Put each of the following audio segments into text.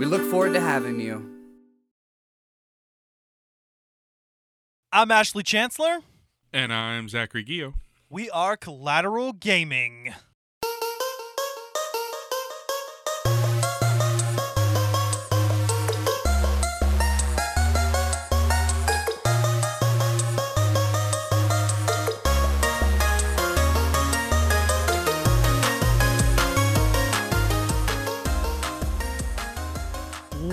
We look forward to having you. I'm Ashley Chancellor. And I'm Zachary Gio. We are Collateral Gaming.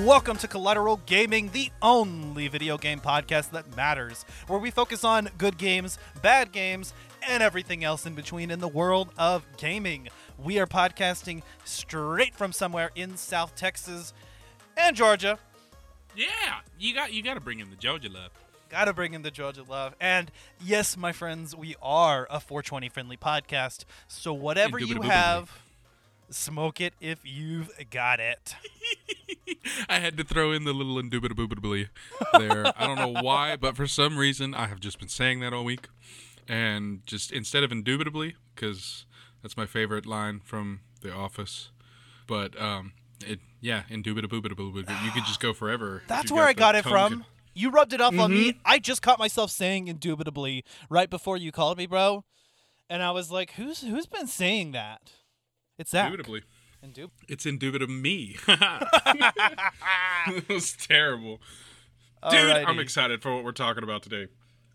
Welcome to Collateral Gaming, the only video game podcast that matters, where we focus on good games, bad games, and everything else in between in the world of gaming. We are podcasting straight from somewhere in South Texas and Georgia. Yeah, you got you got to bring in the Georgia love. Gotta bring in the Georgia love. And yes, my friends, we are a 420 friendly podcast. So whatever you have, smoke it if you've got it. I had to throw in the little indubitably there. I don't know why, but for some reason I have just been saying that all week, and just instead of indubitably, because that's my favorite line from The Office. But um, it yeah, indubitably. You could just go forever. That's where I got it from. con- You rubbed it off on me. Mm-hmm. I just caught myself saying indubitably right before you called me, bro. And I was like, who's who's been saying that? It's that. Indubitably. Indub- It's indubitable me. it was terrible. Dude, I'm excited for what we're talking about today.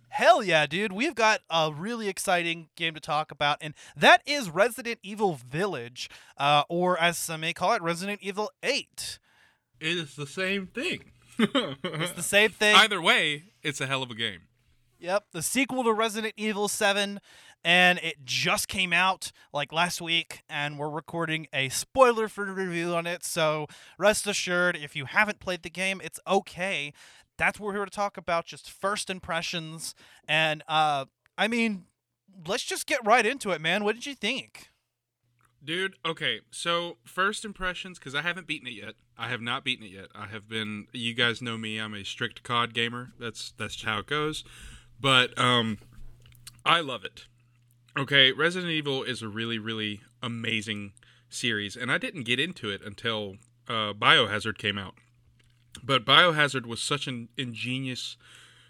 Hell yeah, dude. We've got a really exciting game to talk about, and that is Resident Evil Village, uh, or as some may call it, Resident Evil 8. It is the same thing. It's the same thing. Either way, it's a hell of a game. Yep, the sequel to Resident Evil 7, and it just came out like last week, and we're recording a spoiler free review on it. So rest assured, if you haven't played the game, it's okay. That's what we're here to talk about, just first impressions. And uh, I mean, let's just get right into it, man. What did you think? Dude, okay, so first impressions, because I haven't beaten it yet. I have not beaten it yet. I have been you guys know me, I'm a strict COD gamer. That's that's how it goes. But um I love it. Okay, Resident Evil is a really, really amazing series, and I didn't get into it until uh, Biohazard came out. But Biohazard was such an ingenious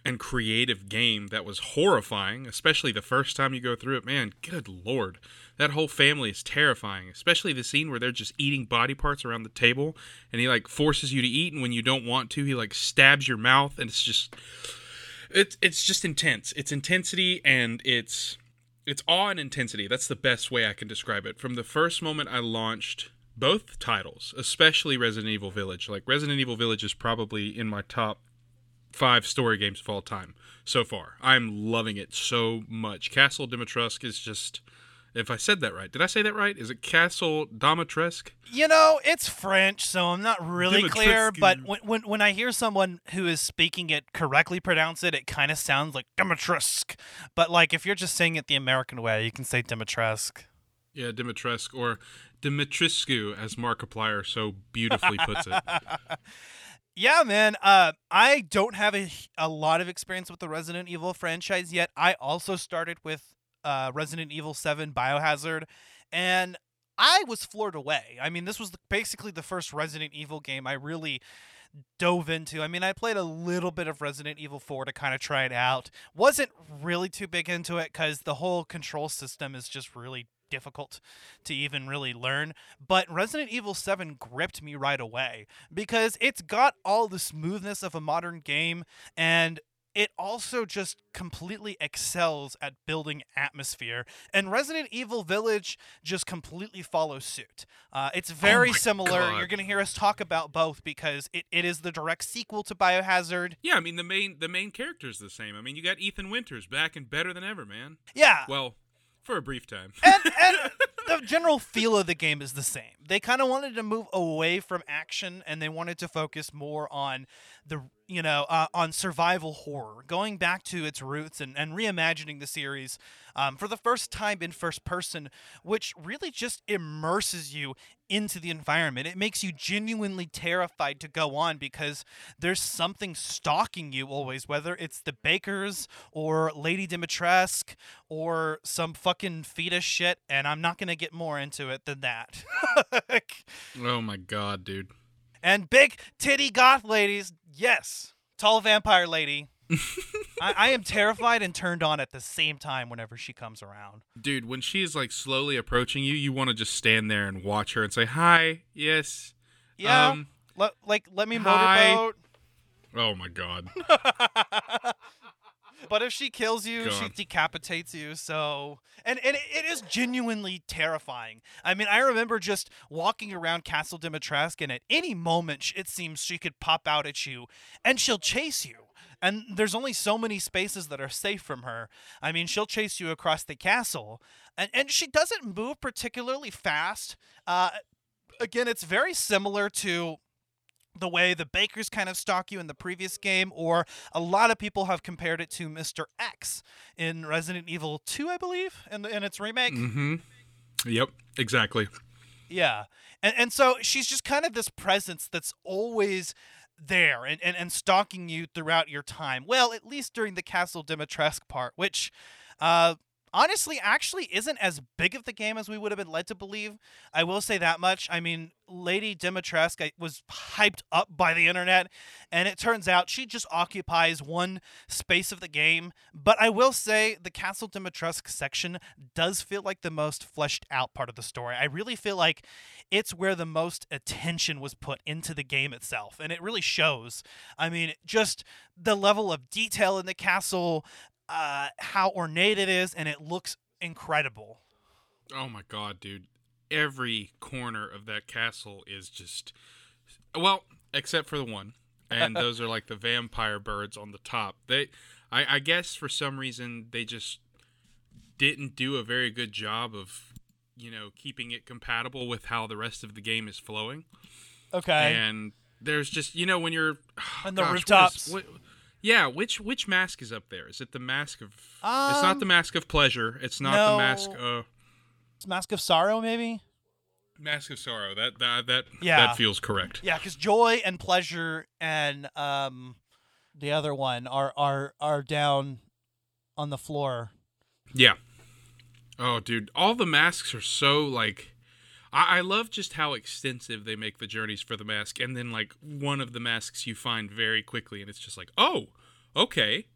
and creative game that was horrifying, especially the first time you go through it. Man, good lord. That whole family is terrifying, especially the scene where they're just eating body parts around the table and he like forces you to eat and when you don't want to, he like stabs your mouth and it's just it's it's just intense. It's intensity and it's it's awe and intensity. That's the best way I can describe it. From the first moment I launched both titles, especially Resident Evil Village. Like Resident Evil Village is probably in my top five story games of all time so far. I'm loving it so much. Castle Dimitrescu is just if I said that right. Did I say that right? Is it Castle Dimitrescu? You know, it's French, so I'm not really clear. But when, when when I hear someone who is speaking it correctly pronounce it, it kind of sounds like Dimitrescu. But like if you're just saying it the American way, you can say Dimitrescu. Yeah, Dimitrescu or Dimitrescu as Markiplier so beautifully puts it. Yeah, man. Uh, I don't have a, a lot of experience with the Resident Evil franchise yet. I also started with uh, Resident Evil 7 Biohazard, and I was floored away. I mean, this was basically the first Resident Evil game I really dove into. I mean, I played a little bit of Resident Evil 4 to kind of try it out. Wasn't really too big into it because the whole control system is just really difficult to even really learn. But Resident Evil 7 gripped me right away because it's got all the smoothness of a modern game and it also just completely excels at building atmosphere. And Resident Evil Village just completely follows suit. Uh, it's very my similar. God. You're going to hear us talk about both because it, it is the direct sequel to Biohazard. Yeah, I mean the main the main character's the same. I mean you got Ethan Winters back and better than ever, man. Yeah. Well, for a brief time. and, and the general feel of the game is the same. They kind of wanted to move away from action and they wanted to focus more on the you know uh, on survival horror, going back to its roots and, and reimagining the series um, for the first time in first person, which really just immerses you into the environment. It makes you genuinely terrified to go on because there's something stalking you always, whether it's the Bakers or Lady Dimitrescu or some fucking fetus shit. And I'm not gonna get more into it than that. oh my god, dude. And big titty goth ladies, yes, tall vampire lady. I, I, am terrified and turned on at the same time whenever she comes around. Dude, when she is like slowly approaching you, you want to just stand there and watch her and say, "Hi, yes, yeah, um, le- like let me motorboat." Oh my god. but if she kills you, God. she decapitates you. So, and and it is genuinely terrifying. I mean, I remember just walking around Castle Dimitrescu, and at any moment, it seems she could pop out at you, and she'll chase you. And there's only so many spaces that are safe from her. I mean, she'll chase you across the castle, and and she doesn't move particularly fast. Uh, again, it's very similar to the way the Bakers kind of stalk you in the previous game, or a lot of people have compared it to Mr. X in Resident Evil 2, I believe, in, the, in its remake. Mm-hmm. Yep, exactly. Yeah. And, and so she's just kind of this presence that's always there and, and, and stalking you throughout your time. Well, at least during the Castle Dimitrescu part, which uh, honestly actually isn't as big of the game as we would have been led to believe. I will say that much. I mean, Lady Dimitrescu was hyped up by the internet, and it turns out she just occupies one space of the game. But I will say the Castle Dimitrescu section does feel like the most fleshed out part of the story. I really feel like it's where the most attention was put into the game itself, and it really shows. I mean, just the level of detail in the castle, uh, how ornate it is, and it looks incredible. Oh my god, dude! Every corner of that castle is just well, except for the one, and those are like the vampire birds on the top. They, I, I guess, for some reason, they just didn't do a very good job of, you know, keeping it compatible with how the rest of the game is flowing. Okay. And there's just you know when you're oh, on the gosh, rooftops. What is, what, yeah, which which mask is up there? Is it the mask of? Um, it's not the um, mask of pleasure. It's not no, the mask of. It's mask of sorrow, maybe. Mask of sorrow. That that that yeah. that feels correct. Yeah, because joy and pleasure and um, the other one are are are down on the floor. Yeah. Oh, dude, all the masks are so like. I, I love just how extensive they make the journeys for the mask, and then like one of the masks you find very quickly, and it's just like, oh, okay,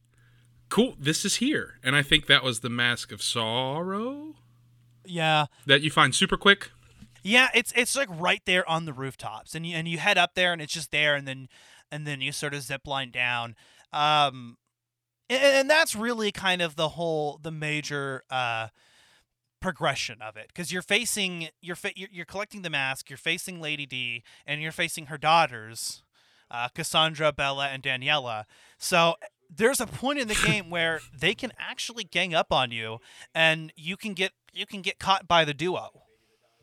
cool, this is here. And I think that was the mask of sorrow. Yeah, that you find super quick. Yeah, it's it's like right there on the rooftops, and you and you head up there, and it's just there, and then and then you sort of zip line down. Um, and, and that's really kind of the whole the major uh progression of it because you're facing you're, fa- you're collecting the mask you're facing lady d and you're facing her daughters uh, cassandra bela and daniela. So there's a point in the game where they can actually gang up on you and you can get you can get caught by the duo.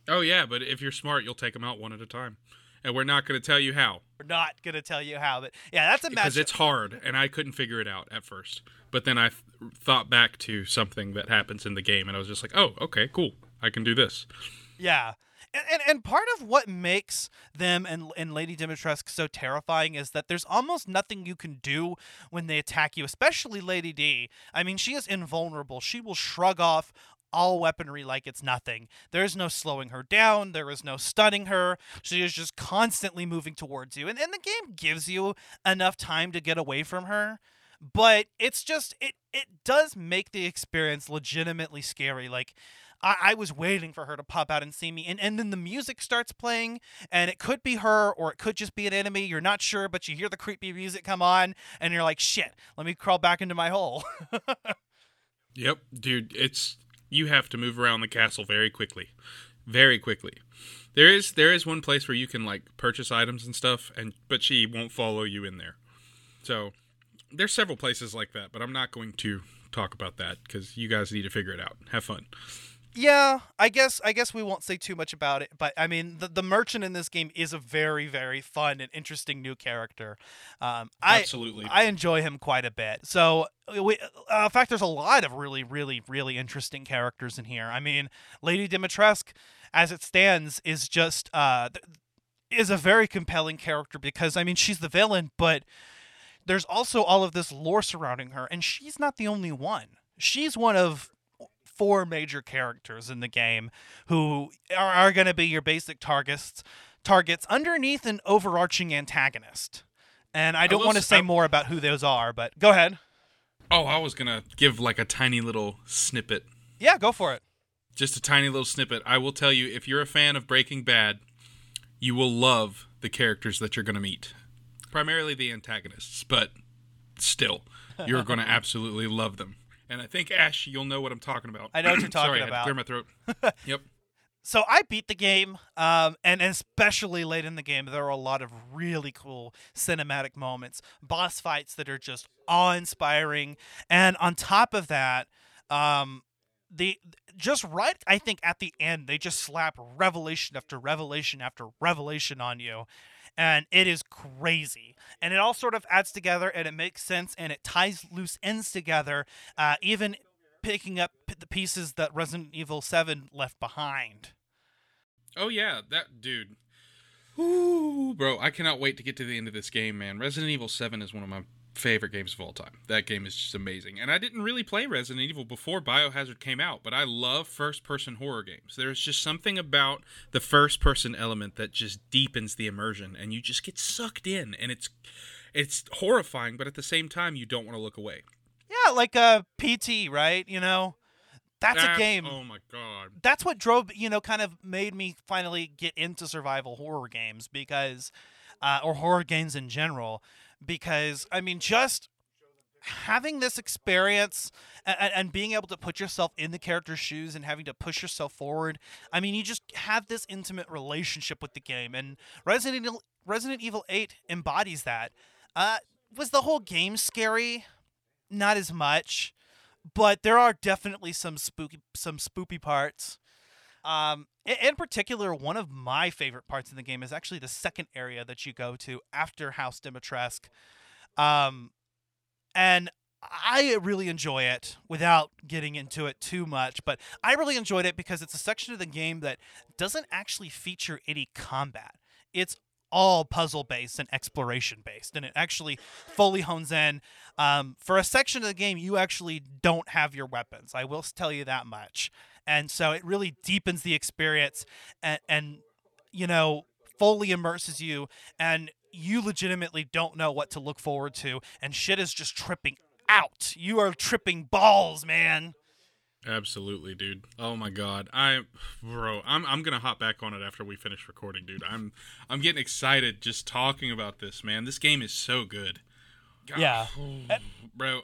Oh yeah but if you're smart you'll take them out one at a time and we're not going to tell you how we're not going to tell you how but yeah that's a because it's hard and i couldn't figure it out at first but then I th- thought back to something that happens in the game, and I was just like, oh, okay, cool, I can do this. Yeah. And, and, and part of what makes them and, and Lady Dimitrescu so terrifying is that there's almost nothing you can do when they attack you, especially Lady D. I mean, she is invulnerable. She will shrug off all weaponry like it's nothing. There is no slowing her down, there is no stunning her. She is just constantly moving towards you. And, and the game gives you enough time to get away from her but it's just it it does make the experience legitimately scary like I, I was waiting for her to pop out and see me and, and then the music starts playing and it could be her or it could just be an enemy you're not sure but you hear the creepy music come on and you're like shit let me crawl back into my hole yep dude it's you have to move around the castle very quickly very quickly there is there is one place where you can like purchase items and stuff and but she won't follow you in there so there's several places like that, but I'm not going to talk about that because you guys need to figure it out. Have fun. Yeah, I guess I guess we won't say too much about it, but I mean the, the merchant in this game is a very very fun and interesting new character. Um, I Absolutely. I enjoy him quite a bit. So we, uh, in fact, there's a lot of really really really interesting characters in here. I mean, Lady Dimitrescu, as it stands, is just uh is a very compelling character because I mean she's the villain, but there's also all of this lore surrounding her, and she's not the only one. She's one of four major characters in the game who are, are going to be your basic targets targets underneath an overarching antagonist. And I don't want to say I- more about who those are, but go ahead. oh, I was gonna give like a tiny little snippet, Yeah, go for it. just a tiny little snippet. I will tell you, if you're a fan of Breaking Bad, you will love the characters that you're gonna meet. Primarily the antagonists, but still, you're gonna absolutely love them. And I think Ash, you'll know what I'm talking about. I know what you're talking Sorry, talking I had to clear my throat. yep. So I beat the game, um, and especially late in the game, there are a lot of really cool cinematic moments, boss fights that are just awe-inspiring, and on top of that, um, the just right, I think at the end they just slap revelation after revelation after revelation on you, and it is crazy, and it all sort of adds together, and it makes sense, and it ties loose ends together, uh, even picking up the pieces that Resident Evil 7 left behind. Oh yeah, that dude. Ooh, bro, I cannot wait to get to the end of this game, man. Resident Evil 7 is one of my favorite games of all time. That game is just amazing. And I didn't really play Resident Evil before Biohazard came out, but I love first-person horror games. There's just something about the first-person element that just deepens the immersion and you just get sucked in and it's it's horrifying, but at the same time you don't want to look away. Yeah, like a PT, right? You know, that's a game. Oh my god. That's what drove, you know, kind of made me finally get into survival horror games because, uh, or horror games in general, because I mean, just having this experience and, and being able to put yourself in the character's shoes and having to push yourself forward. I mean, you just have this intimate relationship with the game, and Resident Evil, Resident Evil 8 embodies that. Uh, was the whole game scary? Not as much, but there are definitely some spooky, some spoopy parts. Um, in, particular, one of my favorite parts in the game is actually the second area that you go to after House Dimitrescu. Um, and I really enjoy it without getting into it too much, but I really enjoyed it because it's a section of the game that doesn't actually feature any combat. It's all puzzle based and exploration based, and it actually fully hones in. Um, for a section of the game, you actually don't have your weapons. I will tell you that much, and so it really deepens the experience and, and you know fully immerses you and you legitimately don't know what to look forward to and shit is just tripping out you are tripping balls man Absolutely, dude. Oh my god. I bro, I'm I'm going to hop back on it after we finish recording, dude. I'm I'm getting excited just talking about this, man. This game is so good. God, Yeah. Bro,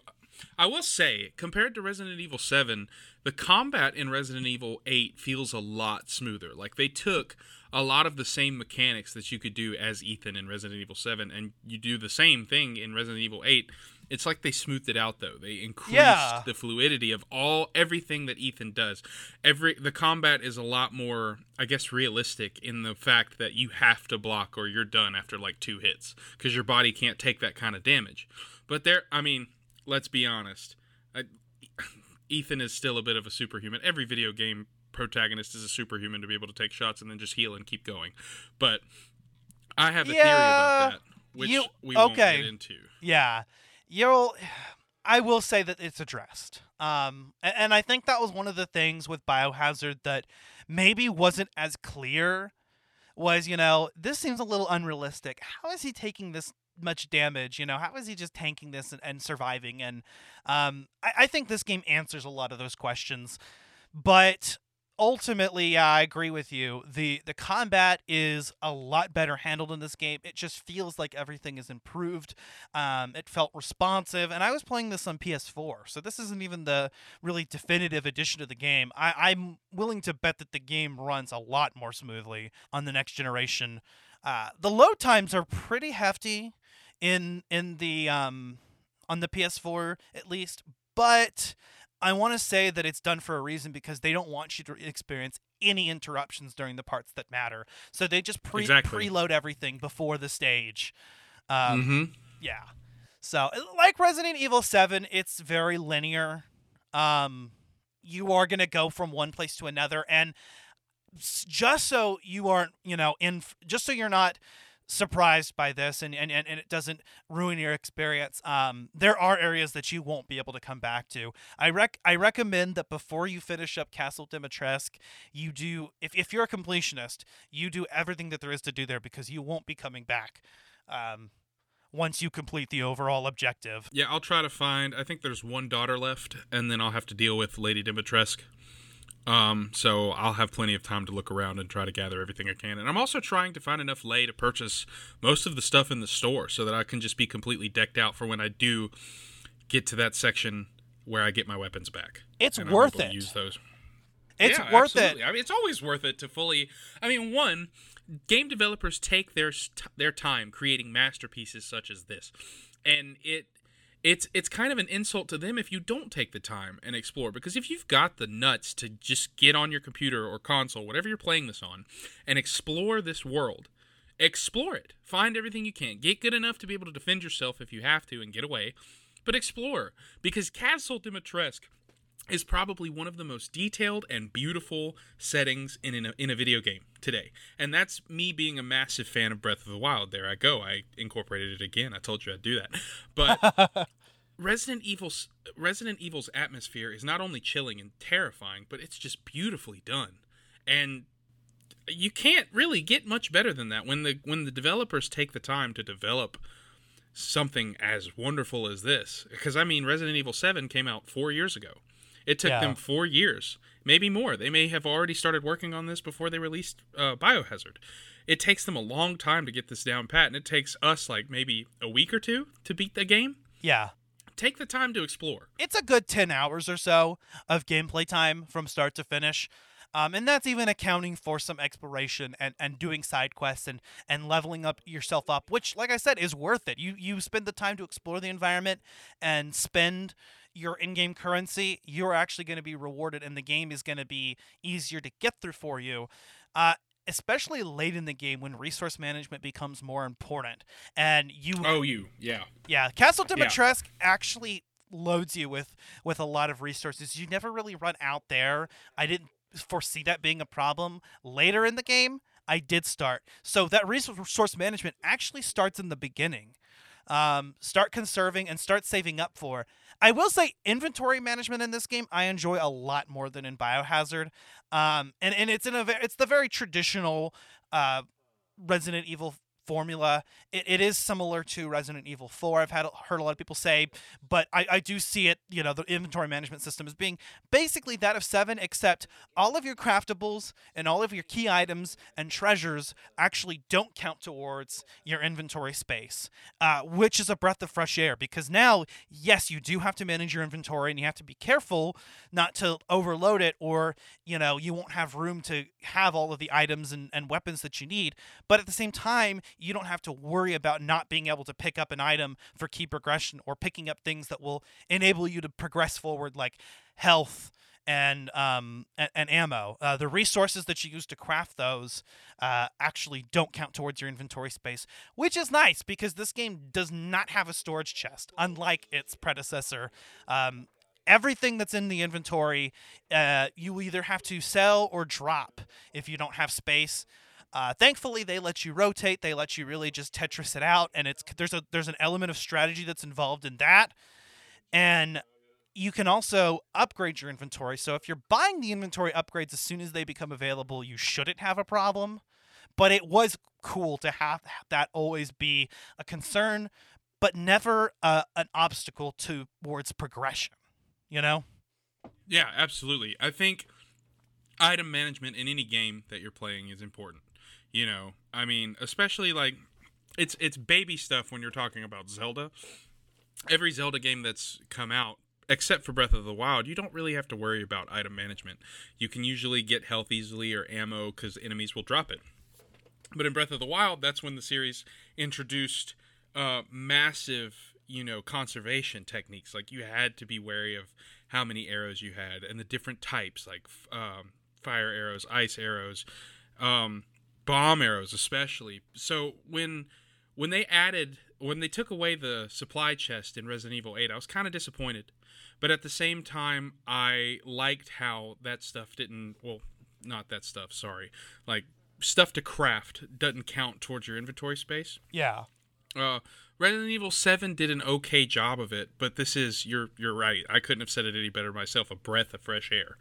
I will say, compared to Resident Evil 7, the combat in Resident Evil 8 feels a lot smoother. Like they took a lot of the same mechanics that you could do as Ethan in Resident Evil 7 and you do the same thing in Resident Evil 8. It's like they smoothed it out though. They increased Yeah. the fluidity of all everything that Ethan does. Every the combat is a lot more, I guess, realistic in the fact that you have to block or you're done after like two hits because your body can't take that kind of damage. But there, I mean, let's be honest. I, Ethan is still a bit of a superhuman. Every video game protagonist is a superhuman to be able to take shots and then just heal and keep going. But I have a theory about that, which you- we won't okay. get into. yeah you'll i will say that it's addressed um a- and, i think that was one of the things with biohazard that maybe wasn't as clear was you know this seems a little unrealistic how is he taking this much damage you know how is he just tanking this and, and surviving? And um I, I think this game answers a lot of those questions but ultimately yeah i agree with you. The the combat is a lot better handled in this game. It just feels like everything is improved. Um, it felt responsive and i was playing this on ps4 so this isn't even the really definitive edition of the game. I, i'm willing to bet that the game runs a lot more smoothly on the next generation. Uh, the load times are pretty hefty in in the um, on the ps4 at least but I want to say that it's done for a reason because they don't want you to experience any interruptions during the parts that matter. So they just pre Exactly. preload everything before the stage. Um, mm-hmm. Yeah. So like Resident Evil 7, it's very linear. Um you are going to go from one place to another and just so you aren't, you know, in just so you're not surprised by this and, and, and it doesn't ruin your experience um there are areas that you won't be able to come back to i rec i recommend that before you finish up castle dimitrescu you do if, if you're a completionist you do everything that there is to do there because you won't be coming back um once you complete the overall objective Yeah, I'll try to find. I think there's one daughter left, and then I'll have to deal with Lady Dimitrescu. Um, so I'll have plenty of time to look around and try to gather everything I can. And I'm also trying to find enough lei to purchase most of the stuff in the store, so that I can just be completely decked out for when I do get to that section where I get my weapons back. It's worth it. Use those. it's Yeah, worth absolutely. it I mean, it's always worth it to fully. I mean, one, game developers take their their time creating masterpieces such as this, and it it's it's kind of an insult to them if you don't take the time and explore. Because if you've got the nuts to just get on your computer or console, whatever you're playing this on, and explore this world. Explore it. Find everything you can. Get good enough to be able to defend yourself if you have to and get away. But explore. Because Castle Dimitrescu is probably one of the most detailed and beautiful settings in, in, a, in a video game today. And that's me being a massive fan of Breath of the Wild. There I go. I incorporated it again. I told you I'd do that. But Resident Evil's Resident Evil's atmosphere is not only chilling and terrifying, but it's just beautifully done. And you can't really get much better than that when the when the developers take the time to develop something as wonderful as this. Because I mean, Resident Evil Seven came out four years ago. It took Yeah. them four years, maybe more. They may have already started working on this before they released uh, Biohazard. It takes them a long time to get this down pat, and it takes us like maybe a week or two to beat the game. yeah Take the time to explore. it's a good 10 hours or so of gameplay time from start to finish. Um, and that's even accounting for some exploration and, and doing side quests and, and leveling up yourself up, which, like I said, is worth it. You you spend the time to explore the environment and spend your in-game currency. You're actually going to be rewarded, and the game is going to be easier to get through for you. Uh, especially late in the game when resource management becomes more important, and you Oh, you, yeah. yeah, Castle Yeah. Dimitrescu actually loads you with with a lot of resources. You never really run out there. I didn't foresee that being a problem later in the game. I did start. So that resource management actually starts in the beginning. Um, start conserving and start saving up for. I will say inventory management in this game I enjoy a lot more than in Biohazard. Um, and, and it's in a it's the very traditional uh, Resident Evil formula. It, it is similar to Resident Evil 4. I've had heard a lot of people say, but I, I do see it, you know, the inventory management system as being basically that of 7, except all of your craftables and all of your key items and treasures actually don't count towards your inventory space, uh, which is a breath of fresh air because now, yes, you do have to manage your inventory and you have to be careful not to overload it or, you know, you won't have room to have all of the items and, and weapons that you need. But at the same time, you don't have to worry about not being able to pick up an item for key progression or picking up things that will enable you to progress forward, like health and um and, and ammo. Uh, the resources that you use to craft those uh, actually don't count towards your inventory space, which is nice because this game does not have a storage chest, unlike its predecessor. Um, everything that's in the inventory, uh, you either have to sell or drop if you don't have space. Uh, thankfully, they let you rotate. They let you really just Tetris it out, and it's there's a there's an element of strategy that's involved in that, and you can also upgrade your inventory. So if you're buying the inventory upgrades as soon as they become available, you shouldn't have a problem. But it was cool to have that always be a concern, but never uh, an obstacle towards progression. You know? Yeah, absolutely. I think item management in any game that you're playing is important. You know, I mean, especially like it's it's baby stuff when you're talking about Zelda. Every Zelda game that's come out except for Breath of the Wild, you don't really have to worry about item management. You can usually get health easily or ammo cuz enemies will drop it. But in Breath of the Wild, that's when the series introduced uh, massive you know conservation techniques. Like you had to be wary of how many arrows you had and the different types, like um, fire arrows, ice arrows, um, bomb arrows, especially. So when when they added when they took away the supply chest in Resident Evil 8, I was kind of disappointed. But at the same time, I liked how that stuff didn't well, not that stuff, sorry. Like stuff to craft doesn't count towards your inventory space. Yeah. Uh, Resident Evil 7 did an okay job of it, but this is you're you're right. I couldn't have said it any better myself. A breath of fresh air.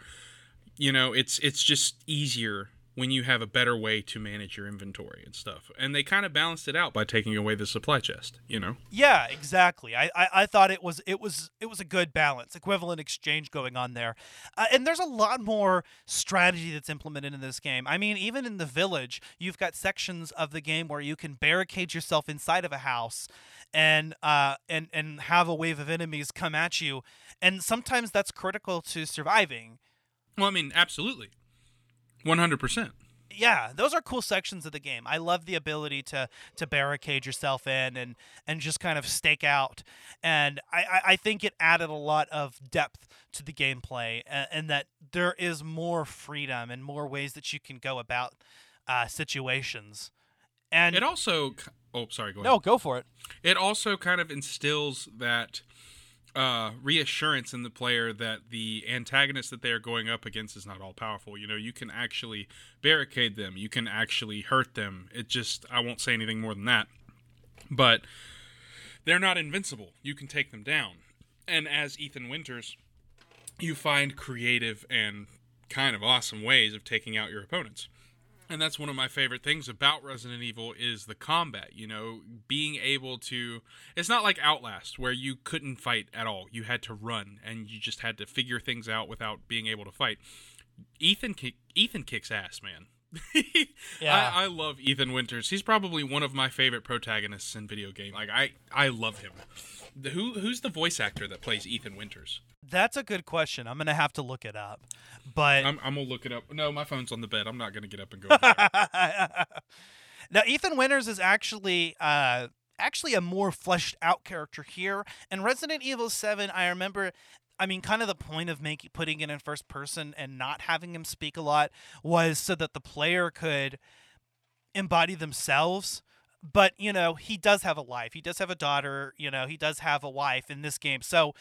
You know, it's it's just easier when you have a better way to manage your inventory and stuff. And they kind of balanced it out by taking away the supply chest, you know? Yeah, exactly. I, I, I thought it was it was it was a good balance, equivalent exchange going on there. Uh, and there's a lot more strategy that's implemented in this game. I mean, even in the village, you've got sections of the game where you can barricade yourself inside of a house and uh and and have a wave of enemies come at you. And sometimes that's critical to surviving. Well, I mean, absolutely. 100%. yeah, those are cool sections of the game. I love the ability to to barricade yourself in and and just kind of stake out. And I, I, I think it added a lot of depth to the gameplay, and, and that there is more freedom and more ways that you can go about uh, situations. And It also Oh, sorry, go ahead. no, go for it. it also kind of instills that uh, reassurance in the player that the antagonist that they are going up against is not all powerful. You know, you can actually barricade them, you can actually hurt them. It just, I won't say anything more than that. But they're not invincible. You can take them down. And as Ethan Winters, you find creative and kind of awesome ways of taking out your opponents and that's one of my favorite things about Resident Evil is the combat, you know, being able to it's not like Outlast where you couldn't fight at all. You had to run and you just had to figure things out without being able to fight. Ethan Ethan kicks ass, man. Yeah. I, I love Ethan Winters. He's probably one of my favorite protagonists in video game. Like I I love him. The- Who who's the voice actor that plays Ethan Winters? That's a good question. I'm gonna have to look it up. But I'm, I'm gonna look it up. No, my phone's on the bed. I'm not gonna get up and go. now Ethan Winters is actually uh actually a more fleshed out character here. In Resident Evil 7, I remember I mean kind of the point of making putting it in first person and not having him speak a lot was so that the player could embody themselves. But, you know, he does have a life. He does have a daughter, you know, he does have a wife in this game. So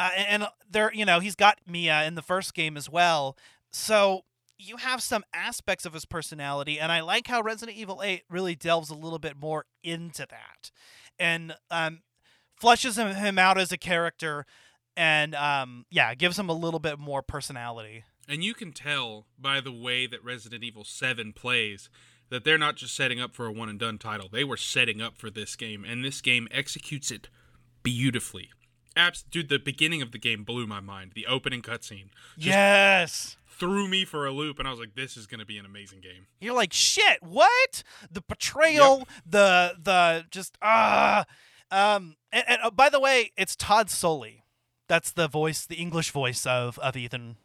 uh, and there, you know, he's got Mia in the first game as well. So you have some aspects of his personality, and I like how Resident Evil 8 really delves a little bit more into that, and um, fleshes him, him out as a character, and um, yeah, gives him a little bit more personality. And you can tell by the way that Resident Evil 7 plays that they're not just setting up for a one and done title. They were setting up for this game, and this game executes it beautifully. Abs- Dude, the beginning of the game blew my mind. The opening cutscene yes. threw me for a loop, and I was like, "This is going to be an amazing game." You're like shit. What? The betrayal, the the just ah. um. And, and uh, by the way, it's Todd Soley. That's the voice, the English voice of of Ethan.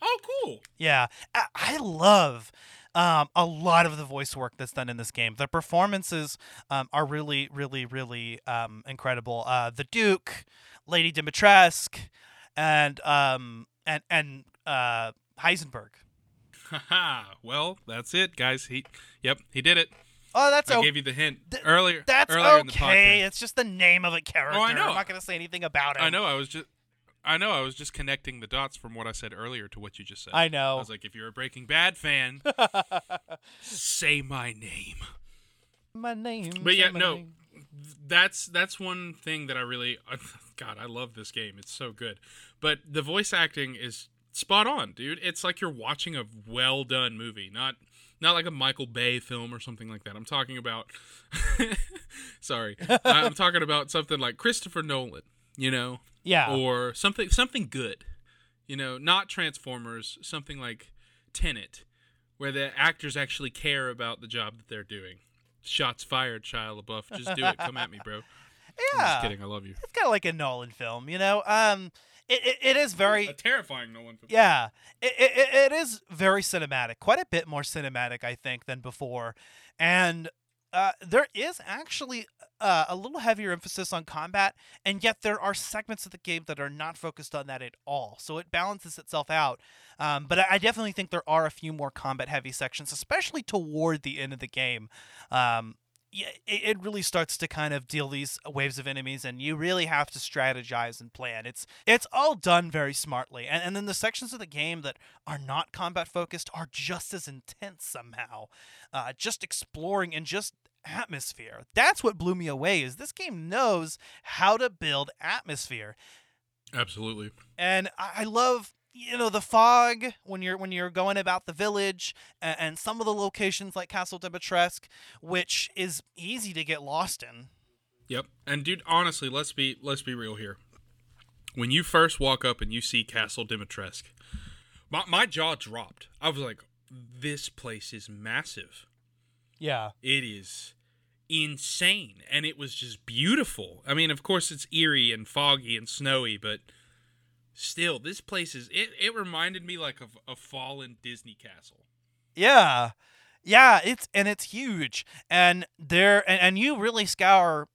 Oh, cool! Yeah, I, I love um, a lot of the voice work that's done in this game. The performances um, are really, really, really um, incredible. Uh, the Duke, Lady Dimitrescu, and um, and and uh, Heisenberg. Haha. well, that's it, guys. He, yep, he did it. Oh, that's I okay. gave you the hint Th- earlier. That's earlier okay. It's just the name of a character. Oh, I know. I'm not going to say anything about it. I know. I was just. I know. I was just connecting the dots from what I said earlier to what you just said. I know. I was like, if you're a Breaking Bad fan, say my name. my name. But yeah, no, name. that's that's one thing that I really, God, I love this game. It's so good. But the voice acting is spot on, dude. It's like you're watching a well done movie, not not like a Michael Bay film or something like that. I'm talking about. sorry, I'm talking about something like Christopher Nolan. You know, Yeah. or something something good. You know, not Transformers, something like Tenet, where the actors actually care about the job that they're doing. Shots fired, Shia LaBeouf. Just do it. Come at me, bro. Yeah, I'm yeah. just kidding. I love you. It's kind of like a Nolan film, you know. Um, it it, it is very A terrifying Nolan film. Yeah, it, it, it is very cinematic, quite a bit more cinematic, I think, than before. And uh, there is actually uh, a little heavier emphasis on combat, and yet there are segments of the game that are not focused on that at all. So it balances itself out. Um, but I, definitely think there are a few more combat heavy sections, especially toward the end of the game. Um, it really starts to kind of deal these waves of enemies, and you really have to strategize and plan. It's it's all done very smartly, and and then the sections of the game that are not combat focused are just as intense somehow. Uh, just exploring and just atmosphere. That's what blew me away. Is this game knows how to build atmosphere, Absolutely. and I, love you know the fog when you're when you're going about the village and, and some of the locations like Castle Dimitrescu, which is easy to get lost in. Yep. And dude, honestly, let's be let's be real here. When you first walk up and you see Castle Dimitrescu, my my jaw dropped. I was like, this place is massive. Yeah. It is insane and it was just beautiful. I mean, of course it's eerie and foggy and snowy, but still this place is it it reminded me like of a fallen Disney castle. Yeah. Yeah, it's and it's huge. And there and, and you really scour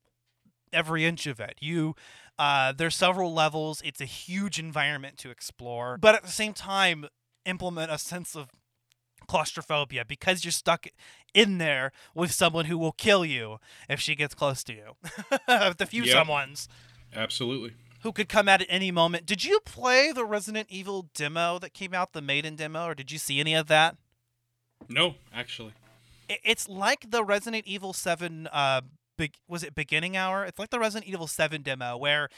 every inch of it. You uh there's several levels. It's a huge environment to explore. But at the same time implement a sense of claustrophobia because you're stuck in there with someone who will kill you if she gets close to you. the few Yep. someones Absolutely. who could come out at any moment. Did you play the Resident Evil demo that came out, the Maiden demo, or did you see any of that? No, actually. It's like the Resident Evil 7 uh big was it beginning hour? It's like the Resident Evil 7 demo where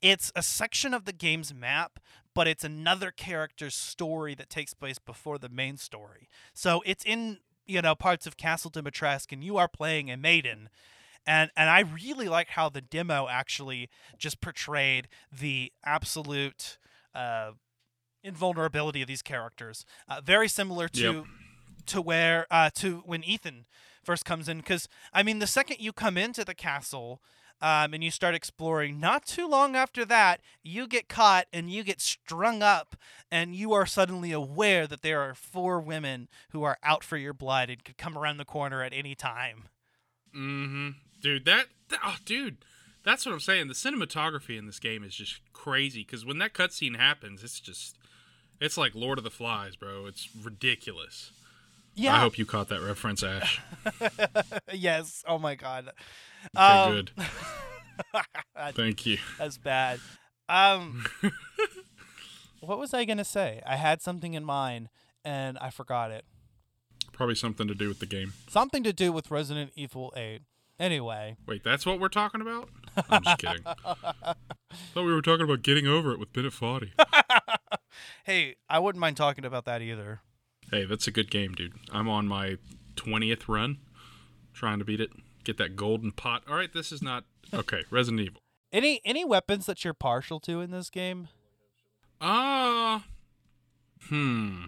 it's a section of the game's map, but it's another character's story that takes place before the main story. So it's in, you know, parts of Castle Dimitrescu and you are playing a maiden. And and I really like how the demo actually just portrayed the absolute uh invulnerability of these characters. Uh, very similar to Yep. to where uh to when Ethan first comes in because I mean the second you come into the castle um, and you start exploring, not too long after that, you get caught and you get strung up, and you are suddenly aware that there are four women who are out for your blood and could come around the corner at any time. Mm-hmm. Dude, that, that oh, dude, that's what I'm saying. The cinematography in this game is just crazy because when that cutscene happens, it's just, it's like Lord of the Flies, bro. It's ridiculous. Yeah. I hope you caught that reference, Ash. yes. Oh my god. Okay, Um, good. Thank you. That's bad. Um, what was I gonna say? I had something in mind and I forgot it. Probably something to do with the game. Something to do with Resident Evil 8. Anyway, Wait, that's what we're talking about? I'm just kidding. Thought we were talking about getting over it with Bennett Foddy. hey, I wouldn't mind talking about that either. Hey, that's a good game, dude. I'm on my 20th run, trying to beat it. Get that golden pot. All right, this is not okay. Resident Evil. Any any weapons that you're partial to in this game? Uh hmm.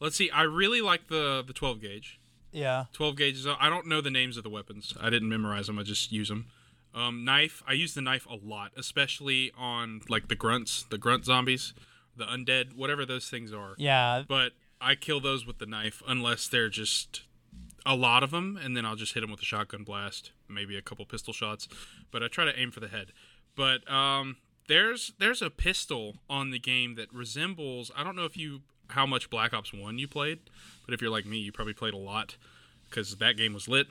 Let's see. I really like the the 12 gauge. Yeah. 12 gauges. I don't know the names of the weapons. I didn't memorize them. I just use them. Um, knife. I use the knife a lot, especially on like the grunts, the grunt zombies, the undead, whatever those things are. Yeah. But I kill those with the knife unless they're just a lot of them, and then I'll just hit them with a shotgun blast, maybe a couple pistol shots. But I try to aim for the head. But um, there's there's a pistol on the game that resembles. I don't know if you how much Black Ops One you played, but if you're like me, you probably played a lot because that game was lit.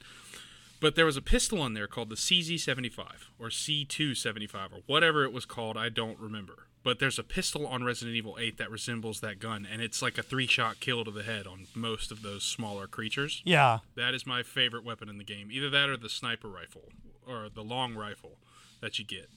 But there was a pistol on there called the CZ75 or C275 or whatever it was called. I don't remember. But there's a pistol on Resident Evil 8 that resembles that gun, and it's like a three shot kill to the head on most of those smaller creatures. Yeah. That is my favorite weapon in the game. Either that or the sniper rifle or the long rifle that you get.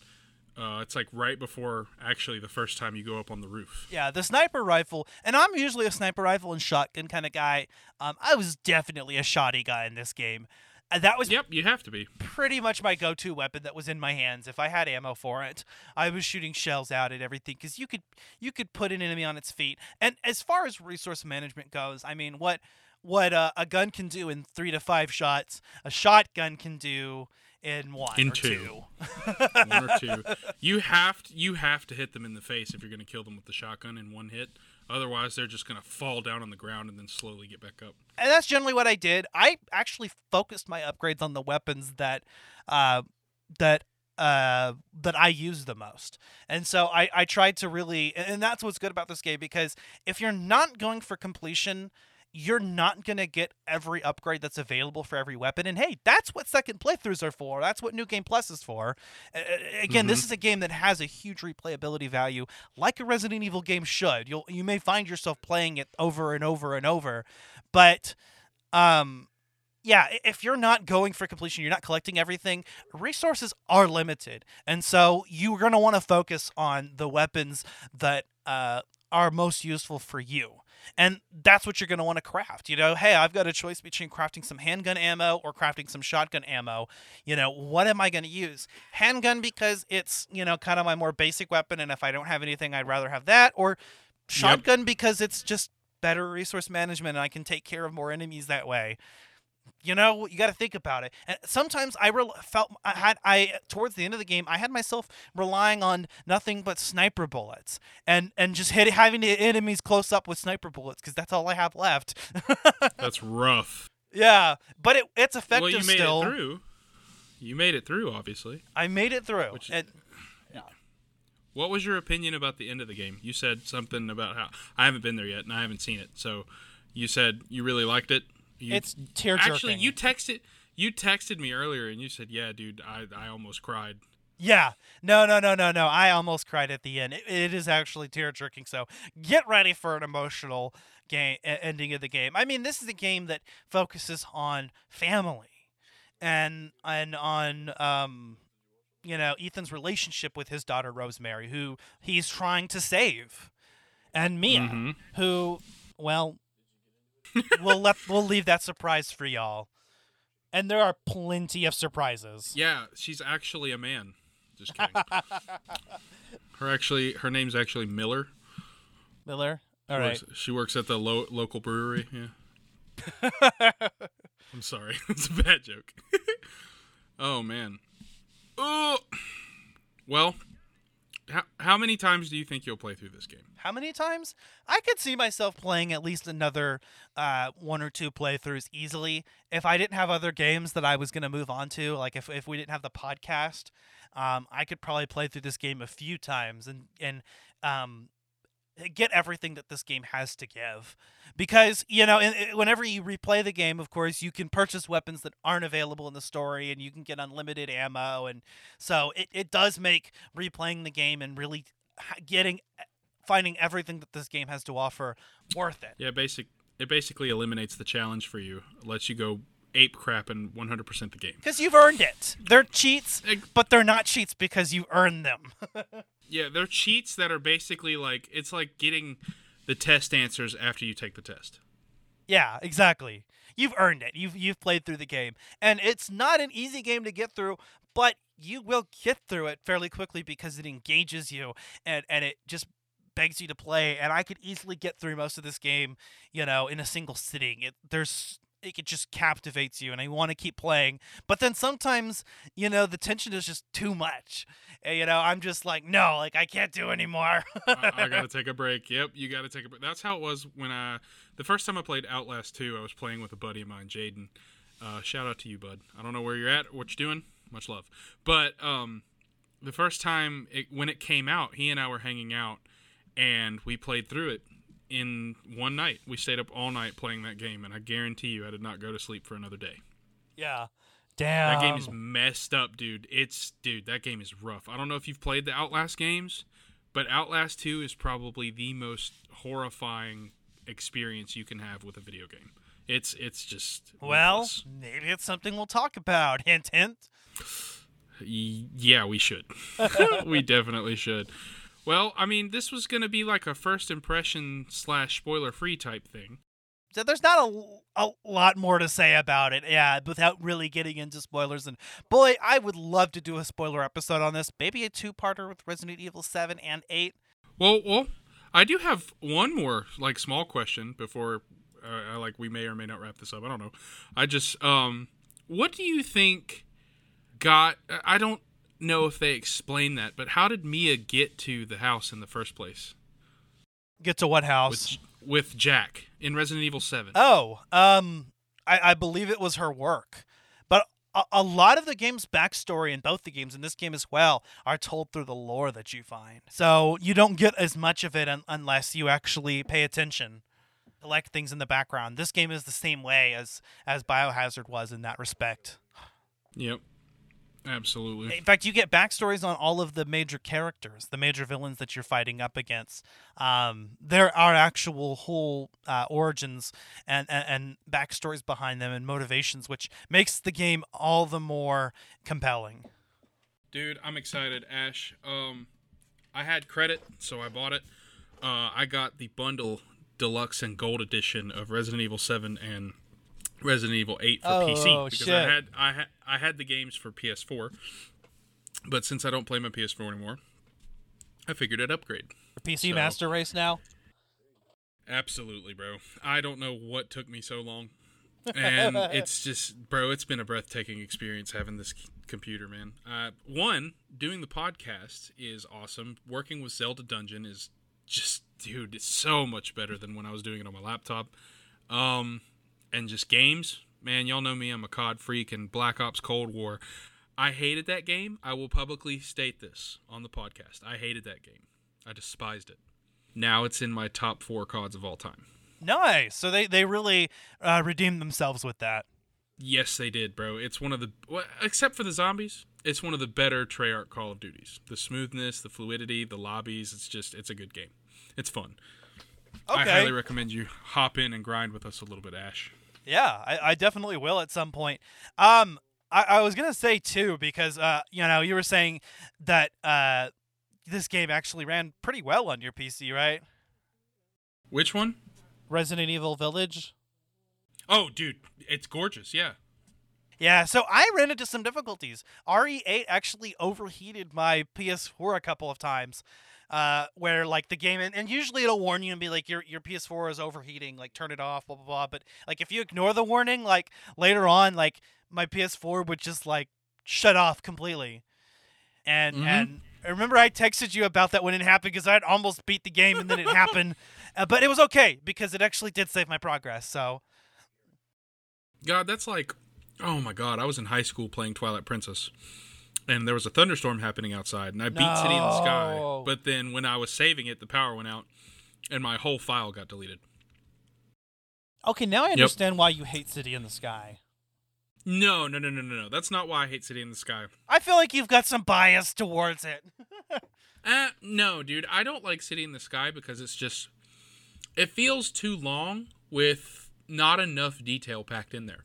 Uh, it's like right before actually the first time you go up on the roof. Yeah, the sniper rifle, and I'm usually a sniper rifle and shotgun kind of guy. Um, I was definitely a shoddy guy in this game. Uh, that was Yep, you have to be. pretty much my go-to weapon that was in my hands if I had ammo for it. I was shooting shells out at everything because you could you could put an enemy on its feet. And as far as resource management goes, I mean, what what uh, a gun can do in three to five shots, a shotgun can do in one In or two. one or two. You have to, you have to hit them in the face if you're going to kill them with the shotgun in one hit. Otherwise, they're just gonna fall down on the ground and then slowly get back up. and that's generally what I did. I actually focused my upgrades on the weapons that uh, that uh, that I use the most, and so I I tried to really, and that's what's good about this game because if you're not going for completion. You're not gonna get every upgrade that's available for every weapon, and hey, that's what second playthroughs are for. That's what New Game Plus is for. Uh, again, this is a game that has a huge replayability value, like a Resident Evil game should. You'll you may find yourself playing it over and over and over, but um yeah if you're not going for completion you're not collecting everything resources are limited and so you're going to want to focus on the weapons that uh, are most useful for you and that's what you're going to want to craft you know? Hey i've got a choice between crafting some handgun ammo or crafting some shotgun ammo. You know what am i going to use? Handgun because it's you know kind of my more basic weapon and if i don't have anything i'd rather have that or shotgun because it's just better resource management and I can take care of more enemies that way. You know, you got to think about it. And sometimes I rel felt I had I towards the end of the game I had myself relying on nothing but sniper bullets and and just hit having the enemies close up with sniper bullets because that's all I have left. That's rough. yeah, but it it's effective well, you made still. it through. You made it through, obviously. I made it through. Which- and What was your opinion about the end of the game? You said something about how I haven't been there yet and I haven't seen it. So you said you really liked it. You, it's tear jerking. actually you texted you texted me earlier and you said, "Yeah, dude, I I almost cried." Yeah. No, no, no, no, no. I almost cried at the end. It, it is actually tear jerking. So get ready for an emotional game ending of the game. I mean, this is a game that focuses on family and and on um you know Ethan's relationship with his daughter Rosemary, who he's trying to save, and Mia, Mhm. who well, we'll let we'll leave that surprise for y'all. And there are plenty of surprises. Yeah, she's actually a man. Just kidding. her actually her name's actually Miller. Miller. All She right. works- she works at the lo- local brewery. Yeah. I'm sorry. It's a bad joke. oh man. Oh. Well, how how many times do you think you'll play through this game? How many times? I could see myself playing at least another uh, one or two playthroughs easily. If I didn't have other games that I was going to move on to, like if, if we didn't have the podcast, um, I could probably play through this game a few times and, and um, Eh, get everything that this game has to give. Because, you know, in- eh, whenever you replay the game, of course, you can purchase weapons that aren't available in the story and you can get unlimited ammo. And so it, it does make replaying the game and really getting eh, finding everything that this game has to offer worth it. Yeah, basic. It basically eliminates the challenge for you. Lets you go ape crap and 100% the game. Because you've earned it. They're cheats, but they're not cheats because you earned them. Yeah, they're cheats that are basically like it's like getting the test answers after you take the test. yeah, exactly. You've earned it. You've you've played through the game, and it's not an easy game to get through, but you will get through it fairly quickly because it engages you and and it just begs you to play. And I could easily get through most of this game, you know, in a single sitting. It there's it just captivates you and I want to keep playing. But then sometimes, you know, the tension is just too much. And, you know, I'm just like, no, like I can't do anymore. I, I gotta take a break. Yep, you gotta take a break. That's how it was when I the first time I played Outlast 2. I was playing with a buddy of mine, Jaden. Uh, shout out to you, bud. I don't know where you're at, what you're doing. Much love. But um, the first time it, when it came out, he and I were hanging out, and we played through it in one night. We stayed up all night playing that game, and I guarantee you, I did not go to sleep for another day. yeah. Damn. That game is messed up, dude. It's dude, that game is rough. I don't know if you've played the Outlast games, but Outlast 2 is probably the most horrifying experience you can have with a video game. It's it's just well, maybe it's something we'll talk about. Hint, hint. Yeah, we should. we definitely should. Well, I mean, this was going to be like a first impression slash spoiler free type thing. So there's not a, a lot more to say about it, yeah, without really getting into spoilers. And boy, I would love to do a spoiler episode on this. Maybe a two-parter with Resident Evil 7 and 8. Well, well, I do have one more like small question before uh, like we may or may not wrap this up. I don't know. I just um what do you think got I don't know if they explain that, but how did Mia get to the house in the first place? Get to what house? with, with Jack in Resident Evil Seven. Oh, um, I, I believe it was her work. But a, a lot of the game's backstory in both the games, and this game as well, are told through the lore that you find. So you don't get as much of it un- unless you actually pay attention, collect things in the background. This game is the same way as as Biohazard was in that respect. Yep, absolutely. In fact, you get backstories on all of the major characters, the major villains that you're fighting up against. Um, there are actual whole uh, origins and, and, and backstories behind them and motivations, which makes the game all the more compelling. Dude, I'm excited, Ash. Um, I had credit, so I bought it. Uh, I got the bundle deluxe and gold edition of Resident Evil 7 and Resident Evil 8 for Oh, PC because shit. I had I had I had the games for PS4, but since I don't play my PS4 anymore, I figured I'd upgrade. PC So- Master Race now. Absolutely, bro. I don't know what took me so long. And it's just, bro, it's been a breathtaking experience having this computer, man. Uh, one, doing the podcast is awesome. Working with Zelda Dungeon is just, dude, it's so much better than when I was doing it on my laptop. Um, and just games, man, y'all know me. I'm a COD freak and Black Ops Cold War. I hated that game. I will publicly state this on the podcast. I hated that game. I despised it. Now it's in my top four CODs of all time. Nice. So they they really uh, redeemed themselves with that. Yes, they did, bro. It's one of the, well, except for the zombies, it's one of the better Treyarch Call of Duties. The smoothness, the fluidity, the lobbies. It's just, it's a good game. It's fun. Okay. I highly recommend you hop in and grind with us a little bit, Ash. Yeah, I, I definitely will at some point. Um, I, I was gonna say too because uh, you know, you were saying that uh, this game actually ran pretty well on your PC, right? Which one? Resident Evil Village. Oh, dude, it's gorgeous. Yeah. Yeah, so I ran into some difficulties. RE8 actually overheated my PS4 a couple of times. Uh, where like the game and, and usually it'll warn you and be like your your PS4 is overheating, like turn it off, blah blah blah. But like if you ignore the warning, like later on, like my PS4 would just like shut off completely. And Mhm. and I remember I texted you about that when it happened because I'd almost beat the game and then it happened, uh, but it was okay because it actually did save my progress. So God, that's like, oh my God, I was in high school playing Twilight Princess. And there was a thunderstorm happening outside, and I beat City in the Sky. But then when I was saving it, the power went out, and my whole file got deleted. okay, now I understand why you hate City in the Sky. No, no, no, no, no, no. That's not why I hate City in the Sky. I feel like you've got some bias towards it. Uh, no, dude. I don't like City in the Sky because it's just it feels too long with not enough detail packed in there.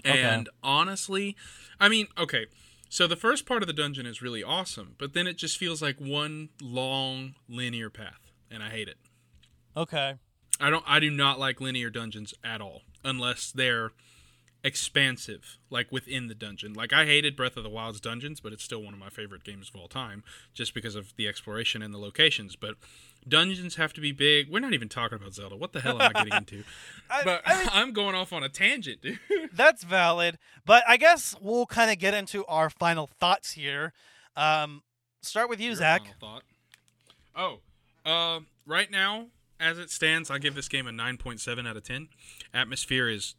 Okay. And honestly, I mean, okay. So the first part of the dungeon is really awesome, but then it just feels like one long linear path, and I hate it. Okay. I don't I do not like linear dungeons at all unless they're expansive like within the dungeon. Like I hated Breath of the Wild's dungeons, but it's still one of my favorite games of all time just because of the exploration and the locations, but dungeons have to be big. We're not even talking about Zelda. What the hell am I getting into? I- But I mean- I'm going off on a tangent, dude. That's valid. But I guess we'll kind of get into our final thoughts here. Um, start with you, Your Zach. final thought. Oh, uh, right now, as it stands, I give this game a 9.7 out of 10. Atmosphere is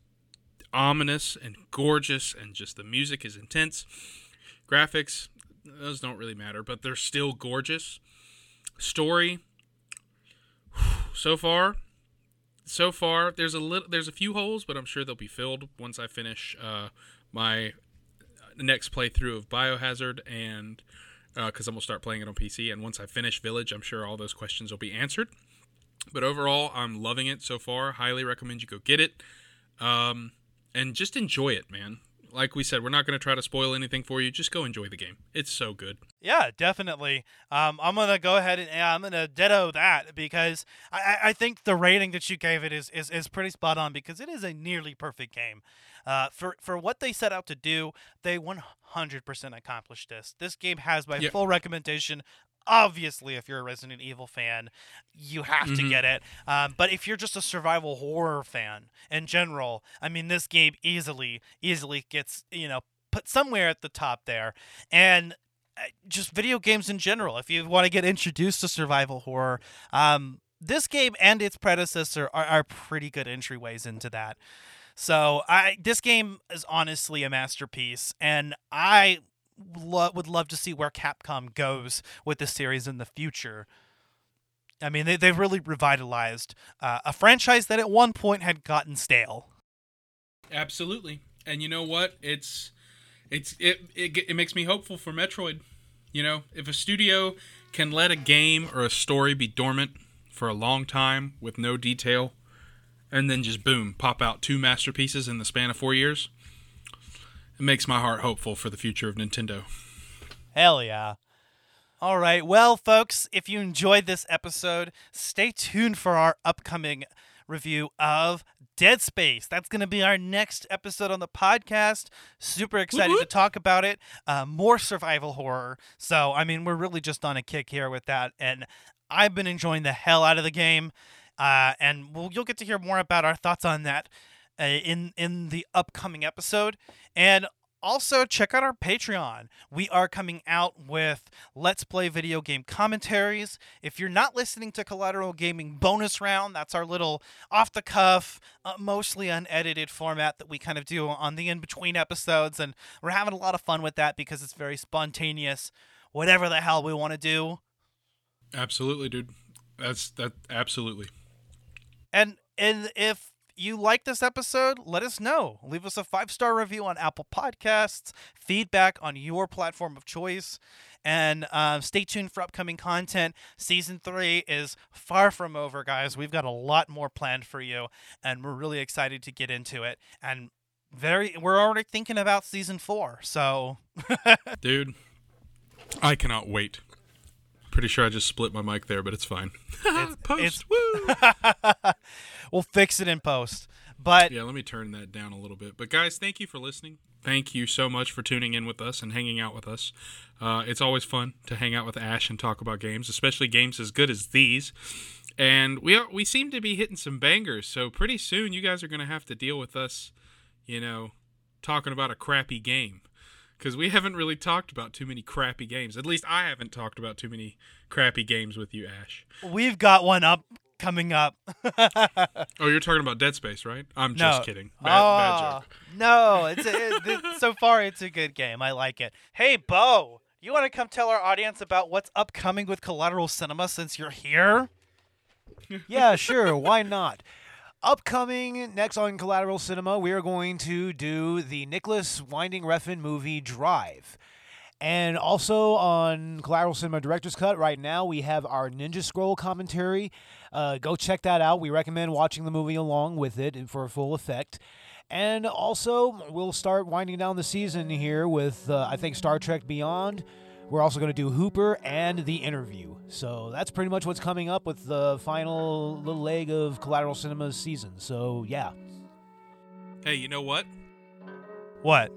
ominous and gorgeous, and just the music is intense. Graphics, those don't really matter, but they're still gorgeous. Story, so far, so far, there's a little, there's a few holes, but I'm sure they'll be filled once I finish uh, my next playthrough of Biohazard and because I'm gonna start playing it on PC. And once I finish Village, I'm sure all those questions will be answered. But overall, I'm loving it so far. Highly recommend you go get it, um, and just enjoy it, man. Like we said, we're not gonna try to spoil anything for you. Just go enjoy the game. It's so good. Yeah, definitely. Um, I'm gonna go ahead and yeah, I'm gonna ditto that because I, I- I think the rating that you gave it is, is, is pretty spot on because it is a nearly perfect game. Uh, for for what they set out to do, they 100% accomplished this. This game has my Yeah. full recommendation. Obviously, if you're a Resident Evil fan, you have to Mhm. get it. Um, but if you're just a survival horror fan in general, I mean, this game easily easily gets you know put somewhere at the top there. And uh, just video games in general. If you want to get introduced to survival horror, um, this game and its predecessor are, are pretty good entryways into that. So I this game is honestly a masterpiece, and I lo- would love to see where Capcom goes with the series in the future. I mean, they they've really revitalized uh, a franchise that at one point had gotten stale. Absolutely. And you know what? It's it's it, it it makes me hopeful for Metroid. You know, if a studio can let a game or a story be dormant for a long time with no detail and then just boom, pop out two masterpieces in the span of 4 years, it makes my heart hopeful for the future of Nintendo. Hell yeah. All right. Well, folks, if you enjoyed this episode, stay tuned for our upcoming review of Dead Space. That's going to be our next episode on the podcast. Super excited to talk about it. Uh, more survival horror. So, I mean, we're really just on a kick here with that. And I've been enjoying the hell out of the game. Uh, and we'll, you'll get to hear more about our thoughts on that uh, in in the upcoming episode. And also check out our patreon we are coming out with let's play video game commentaries if you're not listening to collateral gaming bonus round that's our little off the cuff uh, mostly unedited format that we kind of do on the in between episodes and we're having a lot of fun with that because it's very spontaneous whatever the hell we want to do Absolutely, dude. That's that absolutely. And and if you like this episode, let us know. Leave us a five star review on Apple Podcasts, feedback on your platform of choice, and uh, stay tuned for upcoming content. Season three is far from over, guys. We've got a lot more planned for you, and we're really excited to get into it. And very, we're already thinking about season four. So, Dude, I cannot wait. Pretty sure I just split my mic there, but it's fine. Post. it's- Woo! we'll fix it in post. But Yeah, let me turn that down a little bit. But guys, thank you for listening. Thank you so much for tuning in with us and hanging out with us. Uh, it's always fun to hang out with Ash and talk about games, especially games as good as these. And we are, we seem to be hitting some bangers. So pretty soon, you guys are going to have to deal with us, you know, talking about a crappy game because we haven't really talked about too many crappy games. At least I haven't talked about too many crappy games with you, Ash. we've got one up coming up. Oh, you're talking about Dead Space, right? I'm just kidding. Bad, bad Oh, joke. No, it's a, it, it- so far it's a good game. I like it. Hey, Bo, you want to come tell our audience about what's upcoming with Collateral Cinema since you're here? yeah, sure. Why not? Upcoming next on Collateral Cinema, we are going to do the Nicolas Winding Refn movie Drive. And also on Collateral Cinema Director's Cut, right now we have our Ninja Scroll commentary. Uh, go check that out. We recommend watching the movie along with it for a full effect. And also, we'll start winding down the season here with, uh, I think, Star Trek Beyond. We're also going to do Hooper and The Interview. So that's pretty much what's coming up with the final little leg of Collateral Cinema's season. So, yeah. Hey, you know what? What?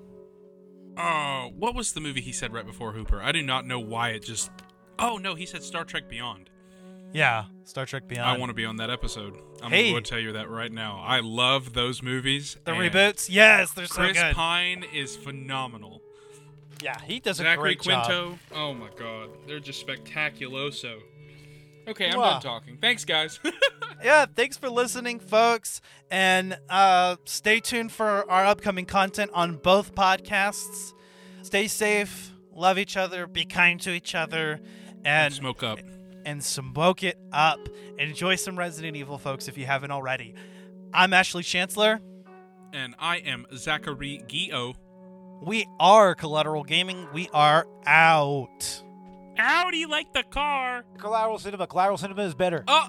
Oh, what was the movie he said right before Hooper? I do not know why it just. Oh no, he said Star Trek Beyond. Yeah, Star Trek Beyond. I want to be on that episode. I'm Hey. going to tell you that right now. I love those movies. the reboots. Yes, they're so Chris good. Pine is phenomenal. yeah, he does a Zachary great job. Quinto. Oh my God, they're just spectaculoso. Okay, I'm done talking. Thanks, guys. yeah, thanks for listening, folks. And uh, stay tuned for our upcoming content on both podcasts. Stay safe, love each other, be kind to each other, and Smoke up. and smoke it up. Enjoy some Resident Evil, folks, if you haven't already. I'm Ashley Chancellor. And I am Zachary Gio. We are Collateral Gaming. We are out. How do you like the car? Collateral Cinema. Collateral Cinema is better. Oh.